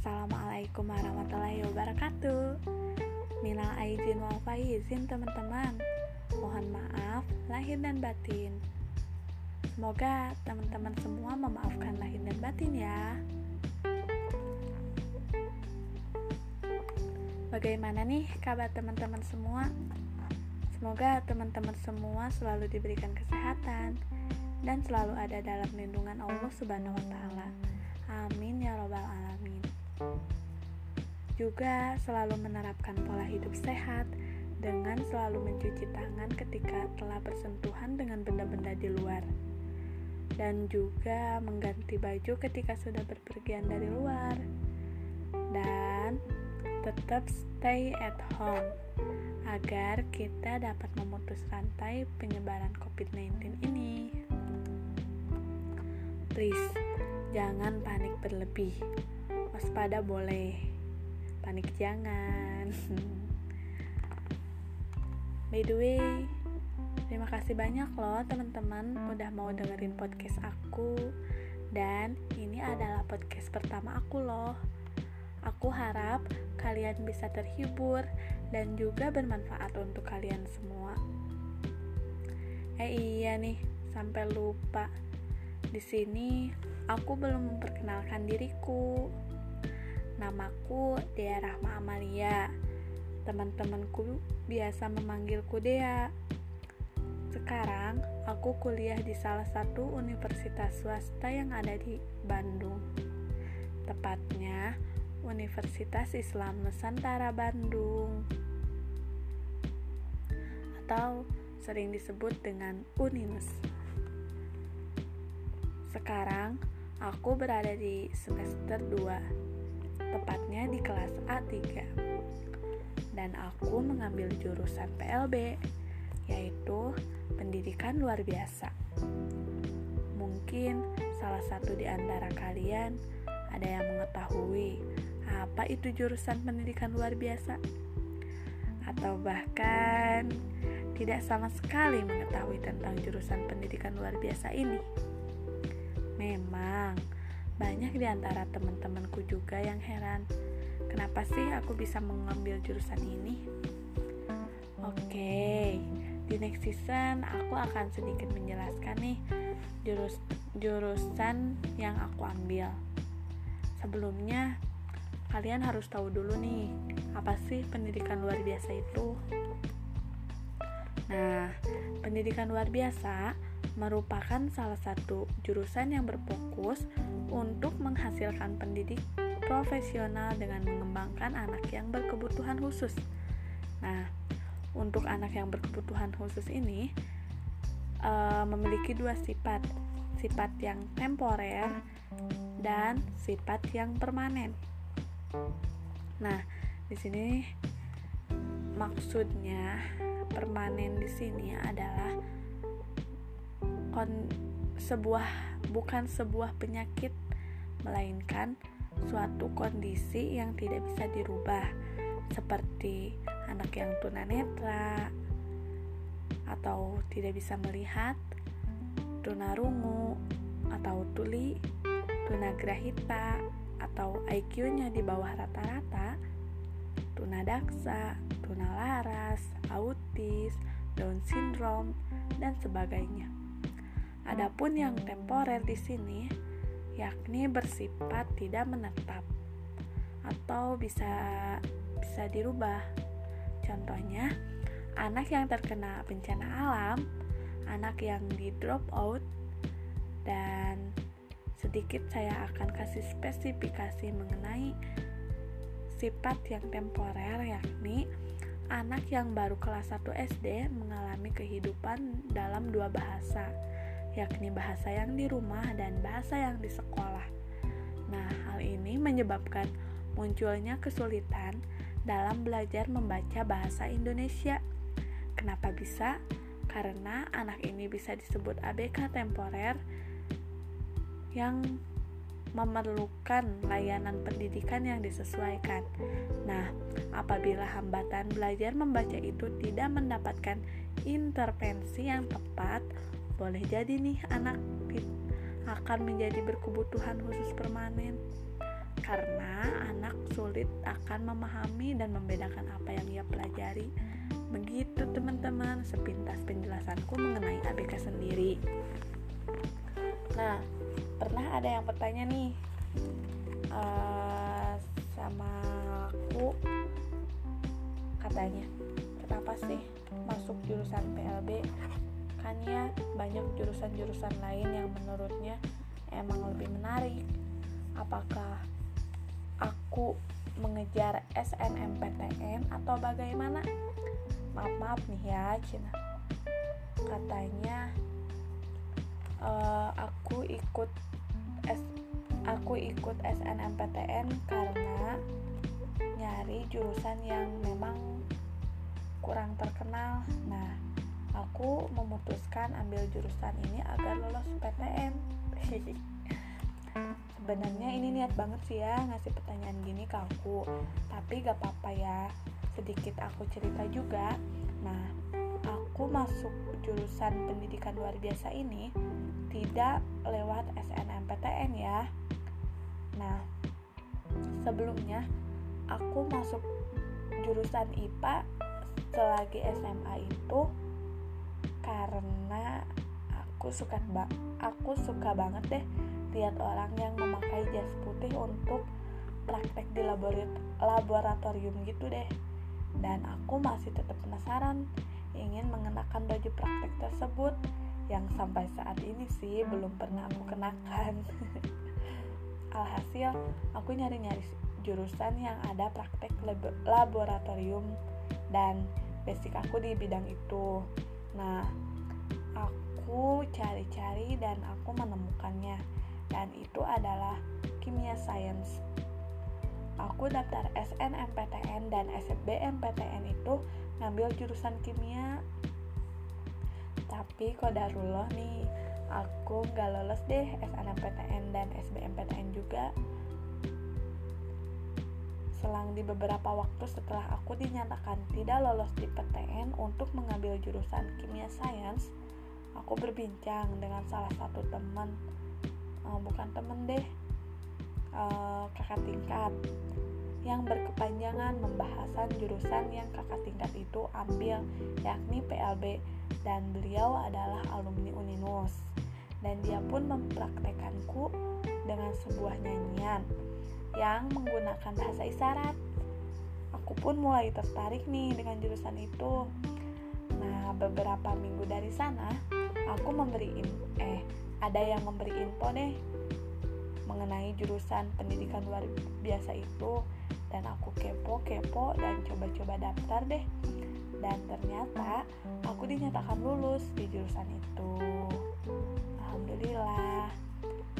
Assalamualaikum warahmatullahi wabarakatuh Minal aizin wal faizin teman-teman Mohon maaf lahir dan batin Semoga teman-teman semua memaafkan lahir dan batin ya Bagaimana nih kabar teman-teman semua? Semoga teman-teman semua selalu diberikan kesehatan dan selalu ada dalam lindungan Allah Subhanahu wa taala. Amin ya robbal alamin. Juga selalu menerapkan pola hidup sehat dengan selalu mencuci tangan ketika telah bersentuhan dengan benda-benda di luar. Dan juga mengganti baju ketika sudah berpergian dari luar. Dan tetap stay at home agar kita dapat memutus rantai penyebaran COVID-19 ini. Please, jangan panik berlebih. Waspada boleh, panik jangan. By the way, terima kasih banyak loh teman-teman udah mau dengerin podcast aku. Dan ini adalah podcast pertama aku loh. Aku harap kalian bisa terhibur dan juga bermanfaat untuk kalian semua. Eh iya nih, sampai lupa. Di sini aku belum memperkenalkan diriku. Namaku Dea Rahma Amalia. Teman-temanku biasa memanggilku Dea. Sekarang aku kuliah di salah satu universitas swasta yang ada di Bandung. Tepatnya Universitas Islam Nusantara Bandung atau sering disebut dengan UNINUS. Sekarang aku berada di semester 2, tepatnya di kelas A3. Dan aku mengambil jurusan PLB, yaitu pendidikan luar biasa. Mungkin salah satu di antara kalian ada yang mengetahui apa itu jurusan pendidikan luar biasa, atau bahkan tidak sama sekali mengetahui tentang jurusan pendidikan luar biasa ini. Memang banyak di antara teman-temanku juga yang heran, kenapa sih aku bisa mengambil jurusan ini? Oke, di next season aku akan sedikit menjelaskan nih jurus jurusan yang aku ambil. Sebelumnya, kalian harus tahu dulu nih, apa sih pendidikan luar biasa itu? Nah, pendidikan luar biasa merupakan salah satu jurusan yang berfokus untuk menghasilkan pendidik profesional dengan mengembangkan anak yang berkebutuhan khusus. Nah, untuk anak yang berkebutuhan khusus ini uh, memiliki dua sifat, sifat yang temporer dan sifat yang permanen. Nah, di sini maksudnya permanen di sini adalah kon sebuah bukan sebuah penyakit melainkan suatu kondisi yang tidak bisa dirubah. Seperti anak yang tunanetra atau tidak bisa melihat, tunarungu atau tuli, tunagrahita atau IQ-nya di bawah rata-rata, tunadaksa, tunalaras, autis, Down syndrome, dan sebagainya. Adapun yang temporer di sini yakni bersifat tidak menetap atau bisa bisa dirubah. Contohnya, anak yang terkena bencana alam, anak yang di drop out dan sedikit saya akan kasih spesifikasi mengenai sifat yang temporer yakni anak yang baru kelas 1 SD mengalami kehidupan dalam dua bahasa yakni bahasa yang di rumah dan bahasa yang di sekolah. Nah, hal ini menyebabkan munculnya kesulitan dalam belajar membaca bahasa Indonesia. Kenapa bisa? Karena anak ini bisa disebut ABK temporer yang memerlukan layanan pendidikan yang disesuaikan. Nah, apabila hambatan belajar membaca itu tidak mendapatkan intervensi yang tepat, boleh jadi nih anak akan menjadi berkebutuhan khusus permanen. karena anak sulit akan memahami dan membedakan apa yang ia pelajari. Begitu teman-teman sepintas penjelasanku mengenai ABK sendiri. Nah, pernah ada yang bertanya nih uh, sama aku katanya, kenapa sih masuk jurusan PLB? Kan ya banyak jurusan-jurusan lain yang menurutnya emang lebih menarik. Apakah aku mengejar SNMPTN atau bagaimana? Maaf maaf nih ya Cina. Katanya uh, aku ikut S aku ikut SNMPTN karena nyari jurusan yang memang kurang terkenal. Nah, aku memutuskan ambil jurusan ini agar lolos PTN. sebenarnya ini niat banget sih ya ngasih pertanyaan gini ke aku tapi gak apa-apa ya sedikit aku cerita juga nah aku masuk jurusan pendidikan luar biasa ini tidak lewat SNMPTN ya. Nah sebelumnya aku masuk jurusan IPA selagi SMA itu karena aku suka aku suka banget deh lihat orang yang memakai jas putih untuk praktek di laboratorium gitu deh. Dan aku masih tetap penasaran ingin mengenakan baju praktek tersebut yang sampai saat ini sih belum pernah aku kenakan alhasil aku nyari-nyari jurusan yang ada praktek laboratorium dan basic aku di bidang itu nah aku cari-cari dan aku menemukannya dan itu adalah kimia science. Aku daftar SNMPTN dan SBMPTN itu ngambil jurusan kimia. Tapi kok daruloh nih, aku nggak lolos deh SNMPTN dan SBMPTN juga. Selang di beberapa waktu setelah aku dinyatakan tidak lolos di PTN untuk mengambil jurusan kimia science, aku berbincang dengan salah satu teman uh, bukan temen deh uh, kakak tingkat yang berkepanjangan membahasan jurusan yang kakak tingkat itu ambil yakni PLB dan beliau adalah alumni Uninus. Dan dia pun mempraktekanku dengan sebuah nyanyian yang menggunakan bahasa isyarat. Aku pun mulai tertarik nih dengan jurusan itu. Nah beberapa minggu dari sana aku memberi eh ada yang memberi info deh mengenai jurusan pendidikan luar biasa itu. Dan aku kepo-kepo dan coba-coba daftar deh dan ternyata aku dinyatakan lulus di jurusan itu. Alhamdulillah.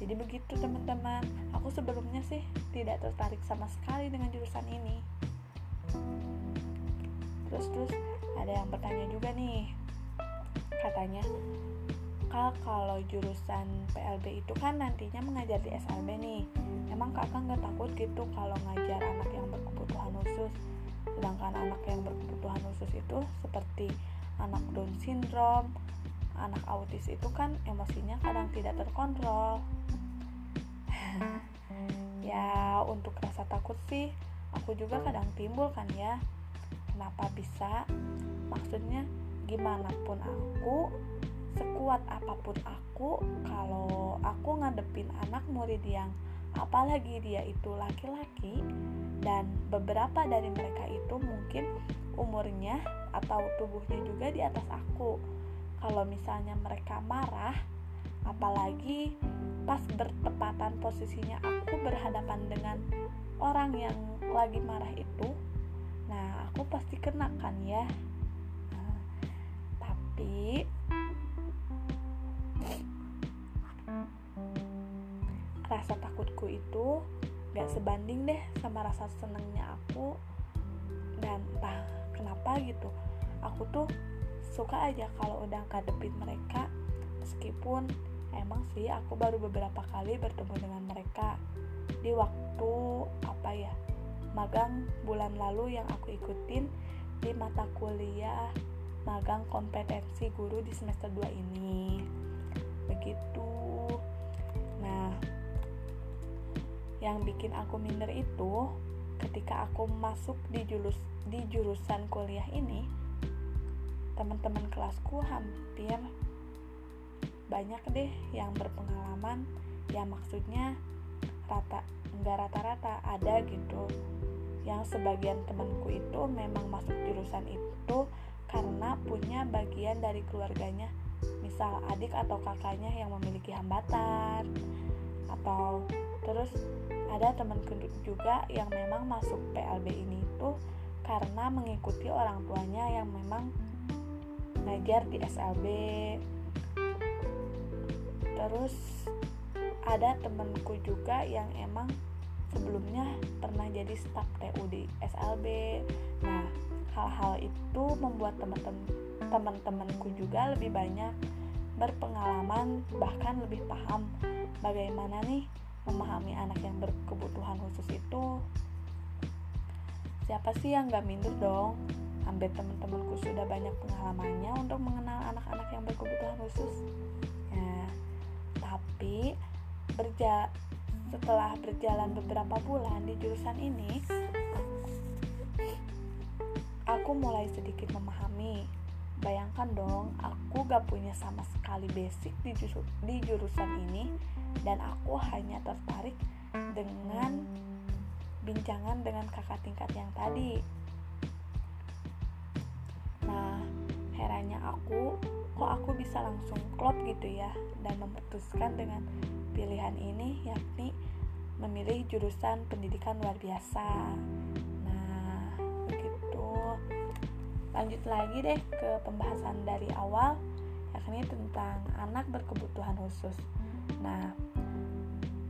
Jadi begitu teman-teman. Aku sebelumnya sih tidak tertarik sama sekali dengan jurusan ini. Terus terus ada yang bertanya juga nih. Katanya kakak kalau jurusan PLB itu kan nantinya mengajar di SLB nih. Emang kakak nggak takut gitu kalau ngajar anak yang berkebutuhan khusus sedangkan anak yang berkebutuhan khusus itu seperti anak Down syndrome anak autis itu kan emosinya kadang tidak terkontrol. Ya untuk rasa takut sih aku juga kadang timbul kan ya. Kenapa bisa? Maksudnya gimana pun aku sekuat apa pun aku kalau aku ngadepin anak murid yang apalagi dia itu laki-laki dan beberapa dari mereka itu mungkin umurnya atau tubuhnya juga di atas aku. Kalau misalnya mereka marah apalagi pas bertepatan posisinya aku berhadapan dengan orang yang lagi marah itu nah aku pasti kenakan ya. Nah, tapi rasa takutku itu gak sebanding deh sama rasa senengnya aku dan entah kenapa gitu. Aku tuh suka aja kalau udah ngadepin mereka meskipun emang sih aku baru beberapa kali bertemu dengan mereka. Di waktu apa ya magang bulan lalu yang aku ikutin di mata kuliah magang kompetensi guru di semester 2 ini yang bikin aku minder itu ketika aku masuk di jurus di jurusan kuliah ini teman-teman kelasku hampir banyak deh yang berpengalaman ya maksudnya rata enggak rata-rata ada gitu. Yang sebagian temanku itu memang masuk jurusan itu karena punya bagian dari keluarganya misal adik atau kakaknya yang memiliki hambatan atau terus ada temanku juga yang memang masuk PLB ini tuh karena mengikuti orang tuanya yang memang ngajar di SLB terus ada temanku juga yang emang sebelumnya pernah jadi staf TU SLB nah hal-hal itu membuat teman-teman teman-temanku juga lebih banyak berpengalaman bahkan lebih paham bagaimana nih memahami anak yang berkebutuhan khusus itu siapa sih yang gak minder dong? Hampir teman-temanku sudah banyak pengalamannya untuk mengenal anak-anak yang berkebutuhan khusus. Ya tapi berja setelah berjalan beberapa bulan di jurusan ini aku mulai sedikit memahami bayangkan dong aku gak punya sama sekali basic di, di jurusan ini dan aku hanya tertarik dengan bincangan dengan kakak tingkat yang tadi nah herannya aku kok aku bisa langsung klop gitu ya dan memutuskan dengan pilihan ini yakni memilih jurusan pendidikan luar biasa. Lanjut lagi deh ke pembahasan dari awal yakni tentang anak berkebutuhan khusus. Nah,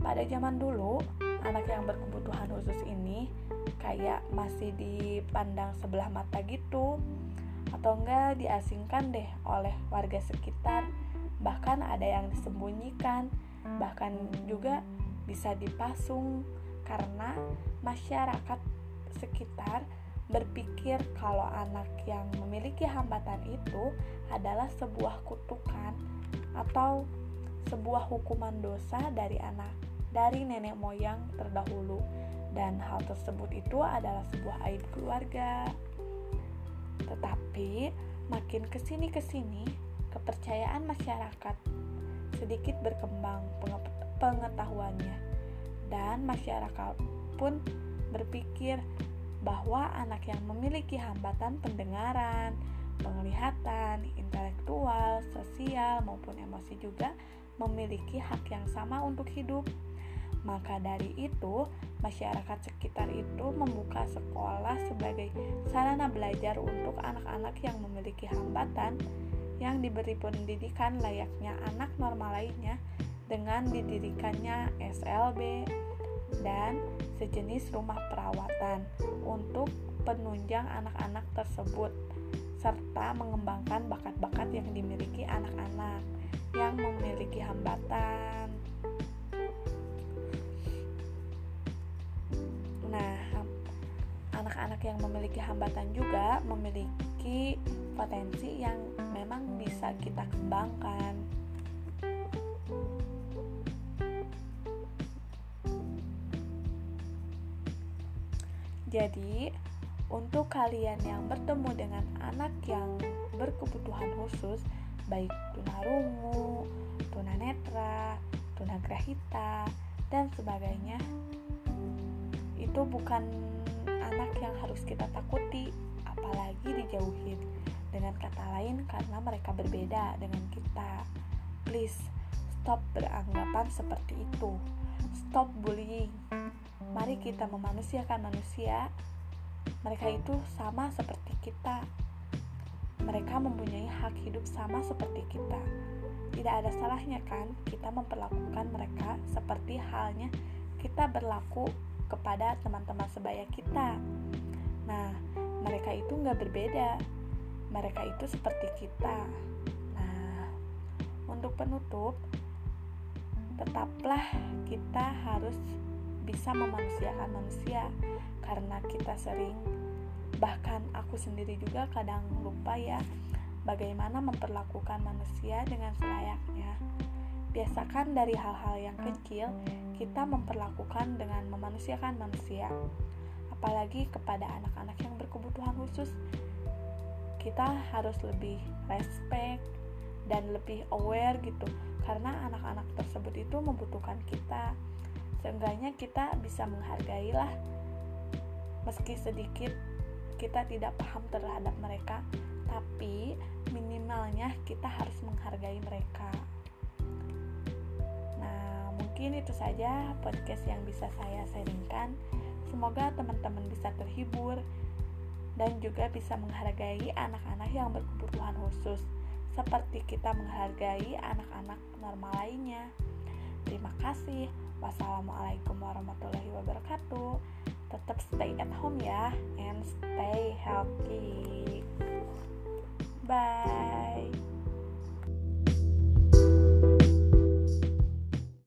pada zaman dulu, anak yang berkebutuhan khusus ini kayak masih dipandang sebelah mata gitu atau enggak diasingkan deh oleh warga sekitar bahkan ada yang disembunyikan bahkan juga bisa dipasung karena masyarakat sekitar berpikir kalau anak yang memiliki hambatan itu adalah sebuah kutukan atau sebuah hukuman dosa dari anak dari nenek moyang terdahulu dan hal tersebut itu adalah sebuah aib keluarga. Tetapi makin ke sini ke sini kepercayaan masyarakat sedikit berkembang pengetahuannya dan masyarakat pun berpikir bahwa anak yang memiliki hambatan pendengaran, penglihatan, intelektual, sosial maupun emosi juga memiliki hak yang sama untuk hidup. Maka dari itu, masyarakat sekitar itu membuka sekolah sebagai sarana belajar untuk anak-anak yang memiliki hambatan yang diberi pendidikan layaknya anak normal lainnya dengan didirikannya SLB dan sejenis rumah perawatan untuk penunjang anak-anak tersebut serta mengembangkan bakat-bakat yang dimiliki anak-anak yang memiliki hambatan. Nah, anak-anak yang memiliki hambatan juga memiliki potensi yang memang bisa kita kembangkan. Jadi, untuk kalian yang bertemu dengan anak yang berkebutuhan khusus, baik tunarungu, tunanetra, tunagrahita, dan sebagainya, itu bukan anak yang harus kita takuti, apalagi dijauhin. Dengan kata lain, karena mereka berbeda dengan kita. Please, stop beranggapan seperti itu. Stop bullying Mari kita memanusiakan manusia. Mereka itu sama seperti kita. Mereka mempunyai hak hidup sama seperti kita. Tidak ada salahnya kan kita memperlakukan mereka seperti halnya kita berlaku kepada teman-teman sebaya kita. Nah, mereka itu nggak berbeda. Mereka itu seperti kita. Nah, untuk penutup, tetaplah kita harus bisa memanusiakan manusia karena kita sering bahkan aku sendiri juga kadang lupa ya bagaimana memperlakukan manusia dengan selayaknya Biasakan dari hal-hal yang kecil, kita memperlakukan dengan memanusiakan manusia, apalagi kepada anak-anak yang berkebutuhan khusus. Kita harus lebih respect dan lebih aware gitu, karena anak-anak tersebut itu membutuhkan kita. Seenggaknya kita bisa menghargai lah, meski sedikit kita tidak paham terhadap mereka, tapi minimalnya kita harus menghargai mereka. Nah, mungkin itu saja podcast yang bisa saya sharingkan. Semoga teman-teman bisa terhibur dan juga bisa menghargai anak-anak yang berkebutuhan khusus seperti kita menghargai anak-anak normal lainnya. Terima kasih. Wassalamualaikum warahmatullahi wabarakatuh. Tetap stay at home ya and stay healthy. Bye.